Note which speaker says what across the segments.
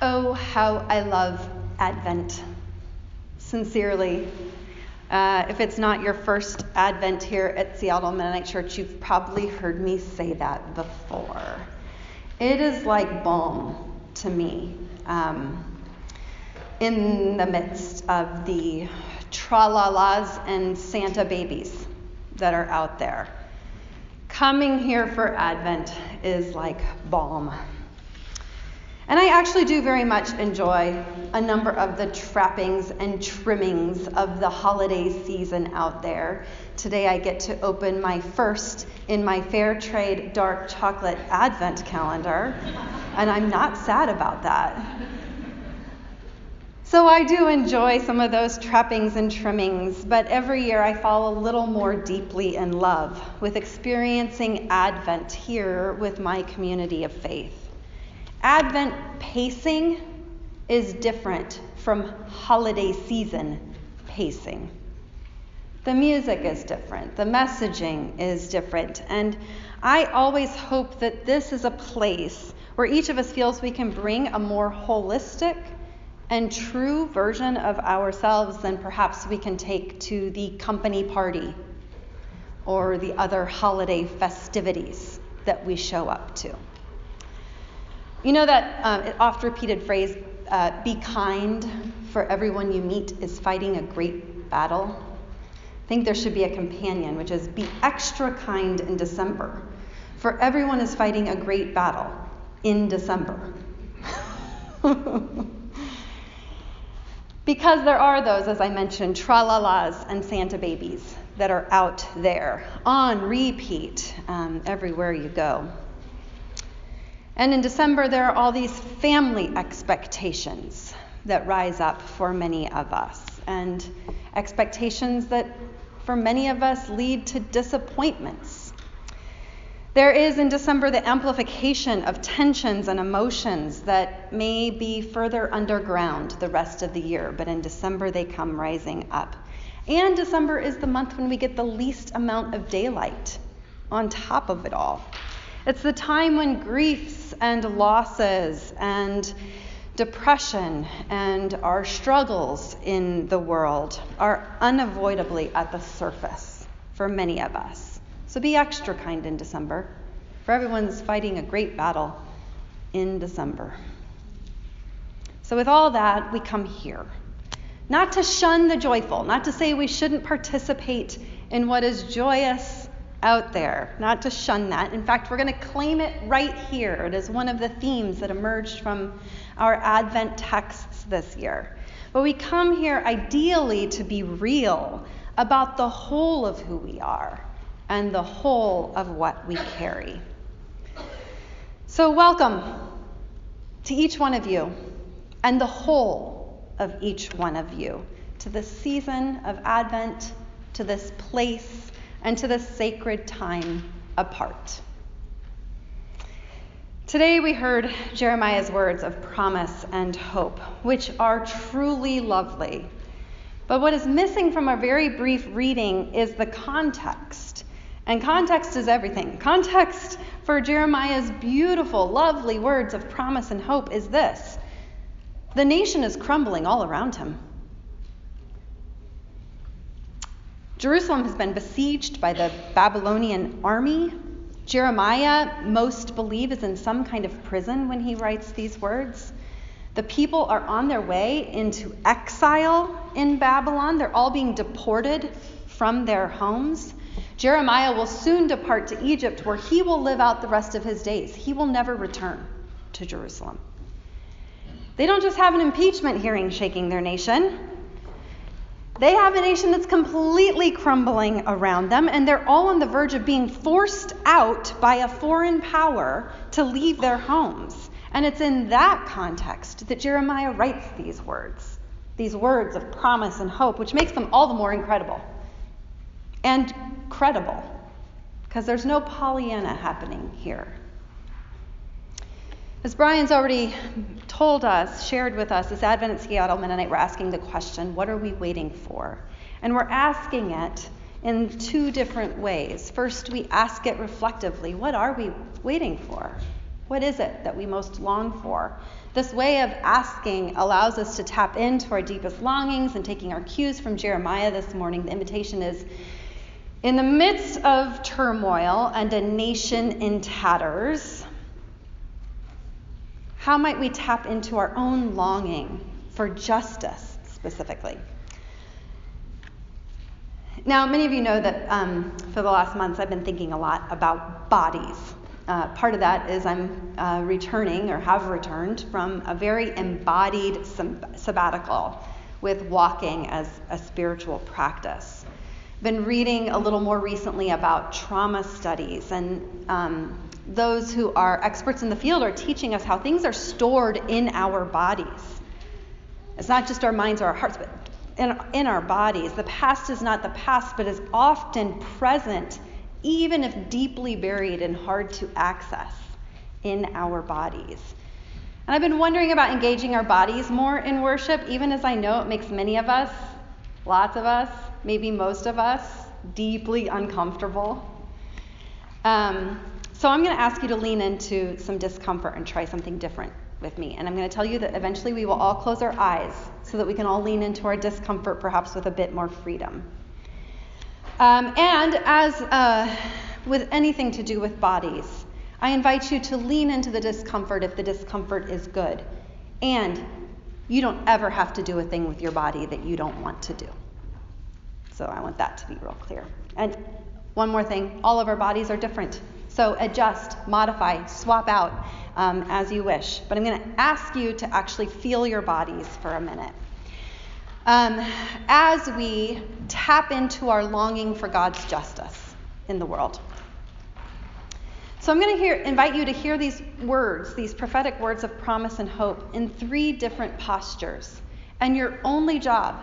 Speaker 1: Oh, how I love Advent. Sincerely. Uh, if it's not your first Advent here at Seattle Mennonite Church, you've probably heard me say that before. It is like balm to me um, in the midst of the tra-la-las and Santa babies that are out there. Coming here for Advent is like balm. And I actually do very much enjoy a number of the trappings and trimmings of the holiday season out there. Today I get to open my first in my Fair Trade dark chocolate advent calendar, and I'm not sad about that. So I do enjoy some of those trappings and trimmings, but every year I fall a little more deeply in love with experiencing Advent here with my community of faith. Advent pacing is different from holiday season pacing. The music is different, the messaging is different, and I always hope that this is a place where each of us feels we can bring a more holistic and true version of ourselves than perhaps we can take to the company party or the other holiday festivities that we show up to. You know that um, oft repeated phrase, uh, be kind, for everyone you meet is fighting a great battle? I think there should be a companion, which is be extra kind in December, for everyone is fighting a great battle in December. because there are those, as I mentioned, tra-la-las and Santa babies that are out there on repeat um, everywhere you go. And in December, there are all these family expectations that rise up for many of us, and expectations that for many of us lead to disappointments. There is in December the amplification of tensions and emotions that may be further underground the rest of the year, but in December they come rising up. And December is the month when we get the least amount of daylight on top of it all. It's the time when griefs and losses and depression and our struggles in the world are unavoidably at the surface for many of us. So be extra kind in December, for everyone's fighting a great battle in December. So, with all that, we come here. Not to shun the joyful, not to say we shouldn't participate in what is joyous out there, not to shun that. In fact, we're going to claim it right here. It is one of the themes that emerged from our Advent texts this year. But we come here ideally to be real about the whole of who we are and the whole of what we carry. So, welcome to each one of you and the whole of each one of you to this season of Advent, to this place and to the sacred time apart. Today we heard Jeremiah's words of promise and hope, which are truly lovely. But what is missing from our very brief reading is the context. And context is everything. Context for Jeremiah's beautiful, lovely words of promise and hope is this the nation is crumbling all around him. Jerusalem has been besieged by the Babylonian army. Jeremiah, most believe, is in some kind of prison when he writes these words. The people are on their way into exile in Babylon. They're all being deported from their homes. Jeremiah will soon depart to Egypt, where he will live out the rest of his days. He will never return to Jerusalem. They don't just have an impeachment hearing shaking their nation. They have a nation that's completely crumbling around them, and they're all on the verge of being forced out by a foreign power to leave their homes. And it's in that context that Jeremiah writes these words, these words of promise and hope, which makes them all the more incredible and credible, because there's no Pollyanna happening here. As Brian's already told us, shared with us, this Advent at Seattle Mennonite, we're asking the question, what are we waiting for? And we're asking it in two different ways. First, we ask it reflectively, what are we waiting for? What is it that we most long for? This way of asking allows us to tap into our deepest longings and taking our cues from Jeremiah this morning. The invitation is in the midst of turmoil and a nation in tatters, how might we tap into our own longing for justice specifically? Now, many of you know that um, for the last months I've been thinking a lot about bodies. Uh, part of that is I'm uh, returning or have returned from a very embodied sabbatical with walking as a spiritual practice been reading a little more recently about trauma studies, and um, those who are experts in the field are teaching us how things are stored in our bodies. It's not just our minds or our hearts, but in, in our bodies. The past is not the past, but is often present, even if deeply buried and hard to access in our bodies. And I've been wondering about engaging our bodies more in worship, even as I know it makes many of us, lots of us, maybe most of us, deeply uncomfortable. Um, so I'm going to ask you to lean into some discomfort and try something different with me. And I'm going to tell you that eventually we will all close our eyes so that we can all lean into our discomfort, perhaps with a bit more freedom. Um, and as uh, with anything to do with bodies, I invite you to lean into the discomfort if the discomfort is good. And you don't ever have to do a thing with your body that you don't want to do. So I want that to be real clear. And one more thing all of our bodies are different. So adjust, modify, swap out um, as you wish. But I'm going to ask you to actually feel your bodies for a minute. Um, as we tap into our longing for God's justice in the world. So I'm going to invite you to hear these words, these prophetic words of promise and hope, in three different postures. And your only job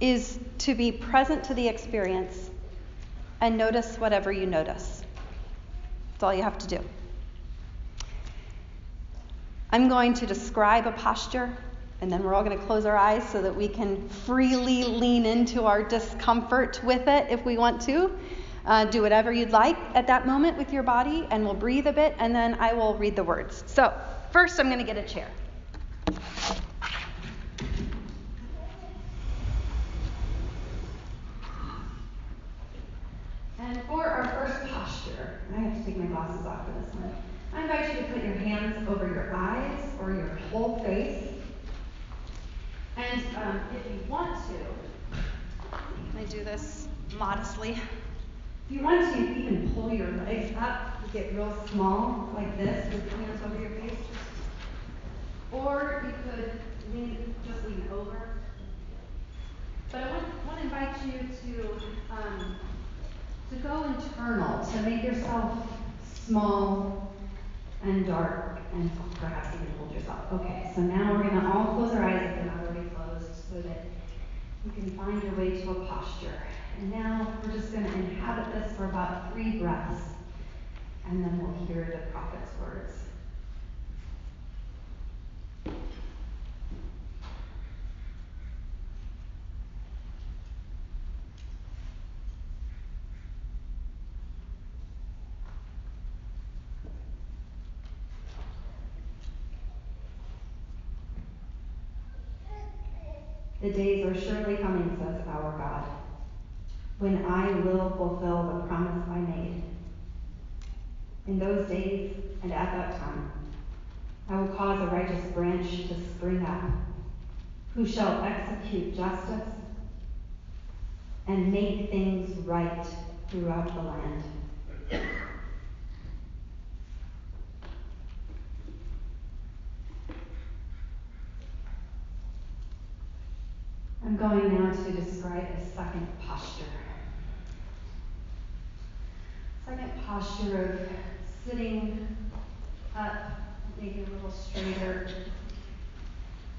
Speaker 1: is to be present to the experience and notice whatever you notice. That's all you have to do. I'm going to describe a posture, and then we're all going to close our eyes so that we can freely lean into our discomfort with it if we want to. Uh, do whatever you'd like at that moment with your body, and we'll breathe a bit, and then I will read the words. So, first, I'm going to get a chair. And for our first posture, I have to take my glasses off for this one. I invite you to put your hands over your eyes or your whole face. And um, if you want to, I do this modestly. If you want to, you even pull your legs up, get real small like this with your hands over your face. Or you could lean, just lean over. But I want, want to invite you to um, to go internal, to make yourself small and dark, and perhaps even hold yourself. Okay, so now we're going to all close our eyes if they're not already closed so that you can find your way to a posture. And now we're just going to inhabit this for about three breaths, and then we'll hear the prophet's words. The days are surely coming, says our God, when I will fulfill the promise I made. In those days and at that time, I will cause a righteous branch to spring up, who shall execute justice and make things right throughout the land. I'm going now to describe a second posture. Second posture of sitting up, maybe a little straighter,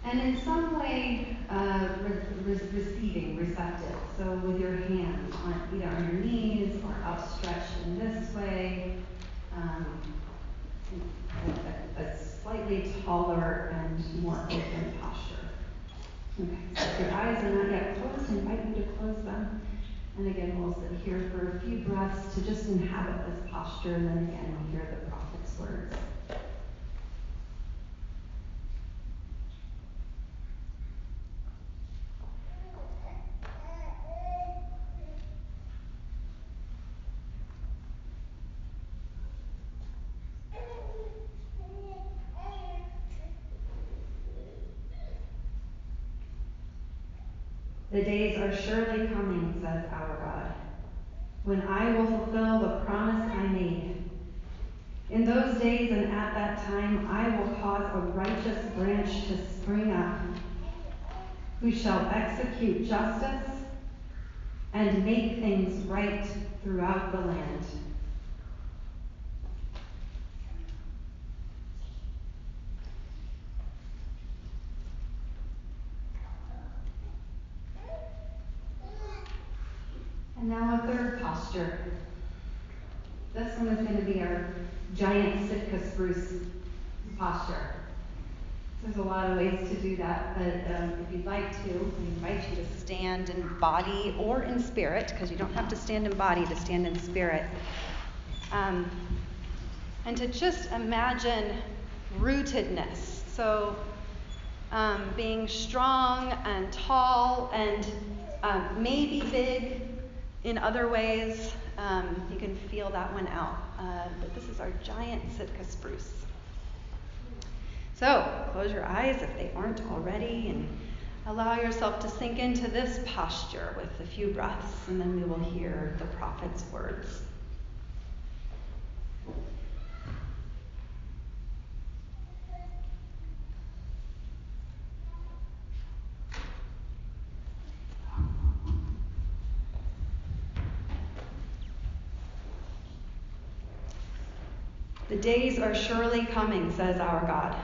Speaker 1: and in some way uh, re- re- receiving, receptive. So with your hands on either on your knees or outstretched in this way, um, a, a slightly taller and more open posture. Okay, so if your eyes are not yet closed, I invite you to close them. And again, we'll sit here for a few breaths to just inhabit this posture, and then again, we'll hear the prophet's words. The days are surely coming, says our God, when I will fulfill the promise I made. In those days and at that time, I will cause a righteous branch to spring up, who shall execute justice and make things right throughout the land. And now a third posture. This one is going to be our giant Sitka spruce posture. There's a lot of ways to do that, but um, if you'd like to, I invite you to stand in body or in spirit, because you don't have to stand in body to stand in spirit. Um, and to just imagine rootedness. So, um, being strong and tall and um, maybe big in other ways. Um, you can feel that one out. Uh, but this is our giant Sitka spruce. So close your eyes if they aren't already and allow yourself to sink into this posture with a few breaths, and then we will hear the prophet's words. The days are surely coming, says our God,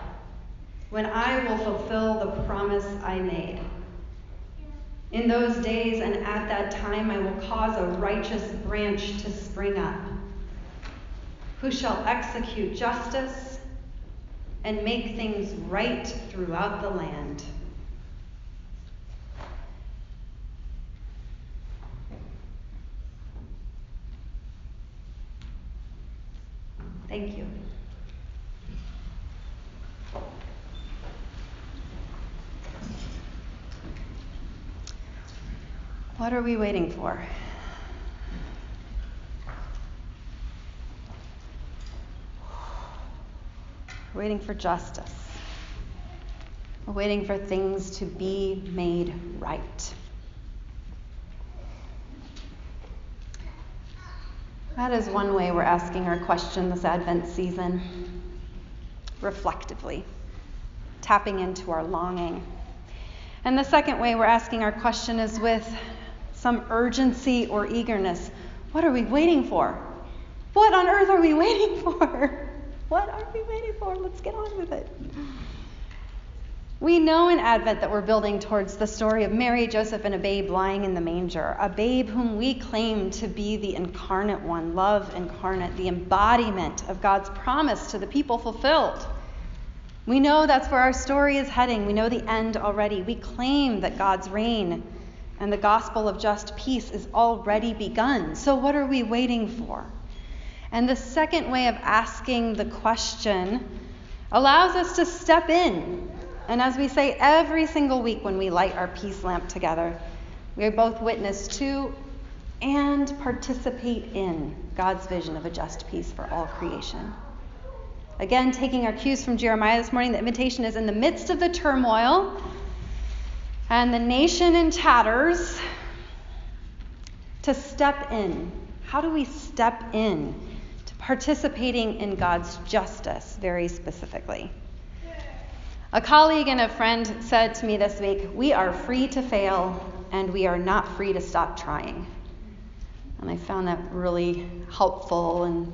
Speaker 1: when I will fulfill the promise I made. In those days and at that time, I will cause a righteous branch to spring up, who shall execute justice and make things right throughout the land. Thank you. What are we waiting for? We're waiting for justice. We're waiting for things to be made right. That is one way we're asking our question this Advent season, reflectively, tapping into our longing. And the second way we're asking our question is with some urgency or eagerness. What are we waiting for? What on earth are we waiting for? What are we waiting for? Let's get on with it. We know in Advent that we're building towards the story of Mary, Joseph, and a babe lying in the manger, a babe whom we claim to be the incarnate one, love incarnate, the embodiment of God's promise to the people fulfilled. We know that's where our story is heading. We know the end already. We claim that God's reign and the gospel of just peace is already begun. So, what are we waiting for? And the second way of asking the question allows us to step in and as we say every single week when we light our peace lamp together, we are both witness to and participate in God's vision of a just peace for all creation. Again, taking our cues from Jeremiah this morning, the invitation is in the midst of the turmoil and the nation in tatters to step in. How do we step in to participating in God's justice very specifically? A colleague and a friend said to me this week, We are free to fail and we are not free to stop trying. And I found that really helpful and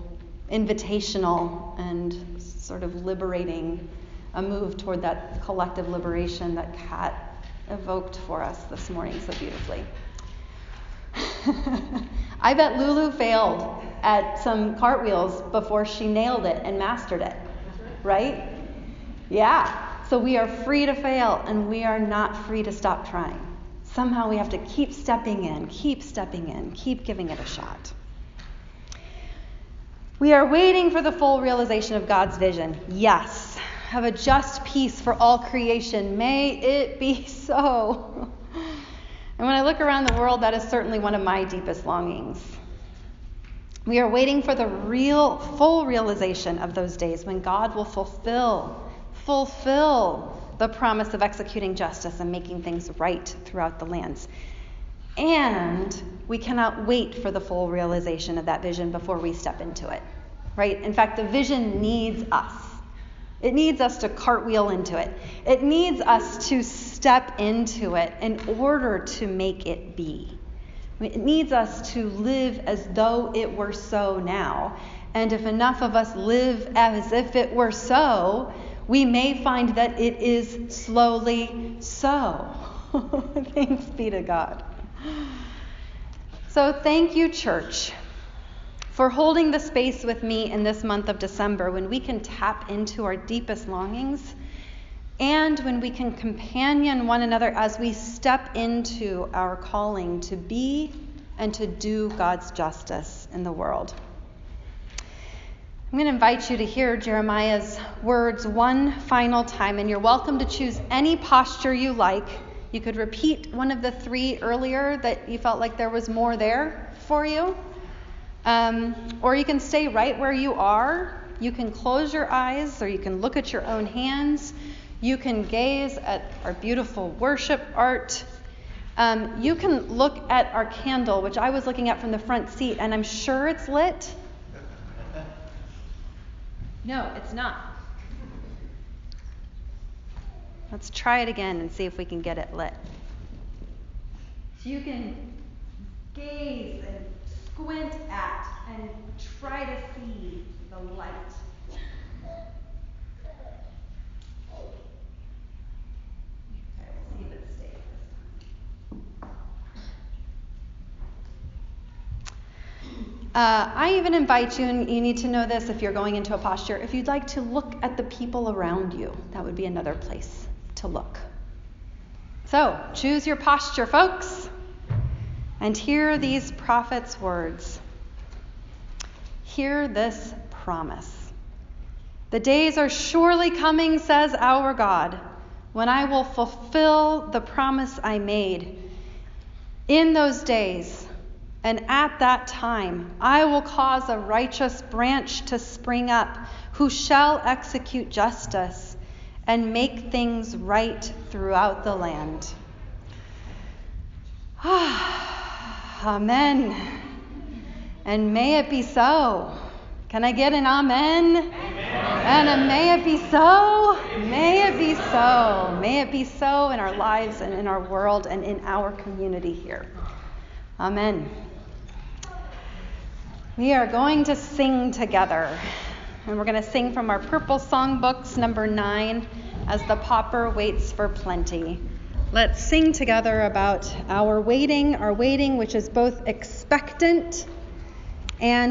Speaker 1: invitational and sort of liberating, a move toward that collective liberation that Kat evoked for us this morning so beautifully. I bet Lulu failed at some cartwheels before she nailed it and mastered it, right? Yeah. So we are free to fail and we are not free to stop trying. Somehow we have to keep stepping in, keep stepping in, keep giving it a shot. We are waiting for the full realization of God's vision. Yes, have a just peace for all creation. May it be so. And when I look around the world, that is certainly one of my deepest longings. We are waiting for the real, full realization of those days when God will fulfill fulfill the promise of executing justice and making things right throughout the lands. And we cannot wait for the full realization of that vision before we step into it. Right? In fact, the vision needs us. It needs us to cartwheel into it. It needs us to step into it in order to make it be. It needs us to live as though it were so now. And if enough of us live as if it were so, we may find that it is slowly so. Thanks be to God. So, thank you, church, for holding the space with me in this month of December when we can tap into our deepest longings and when we can companion one another as we step into our calling to be and to do God's justice in the world. I'm going to invite you to hear Jeremiah's words one final time, and you're welcome to choose any posture you like. You could repeat one of the three earlier that you felt like there was more there for you. Um, or you can stay right where you are. You can close your eyes, or you can look at your own hands. You can gaze at our beautiful worship art. Um, you can look at our candle, which I was looking at from the front seat, and I'm sure it's lit. No, it's not. Let's try it again and see if we can get it lit. So you can gaze and squint at and try to see the light. Uh, I even invite you, and you need to know this if you're going into a posture, if you'd like to look at the people around you, that would be another place to look. So, choose your posture, folks, and hear these prophets' words. Hear this promise. The days are surely coming, says our God, when I will fulfill the promise I made. In those days, and at that time, I will cause a righteous branch to spring up, who shall execute justice and make things right throughout the land. Amen. And may it be so. Can I get an amen? amen? And a may it be so. May it be so. May it be so in our lives and in our world and in our community here. Amen. We are going to sing together. And we're going to sing from our purple songbooks, number nine, as the pauper waits for plenty. Let's sing together about our waiting, our waiting, which is both expectant and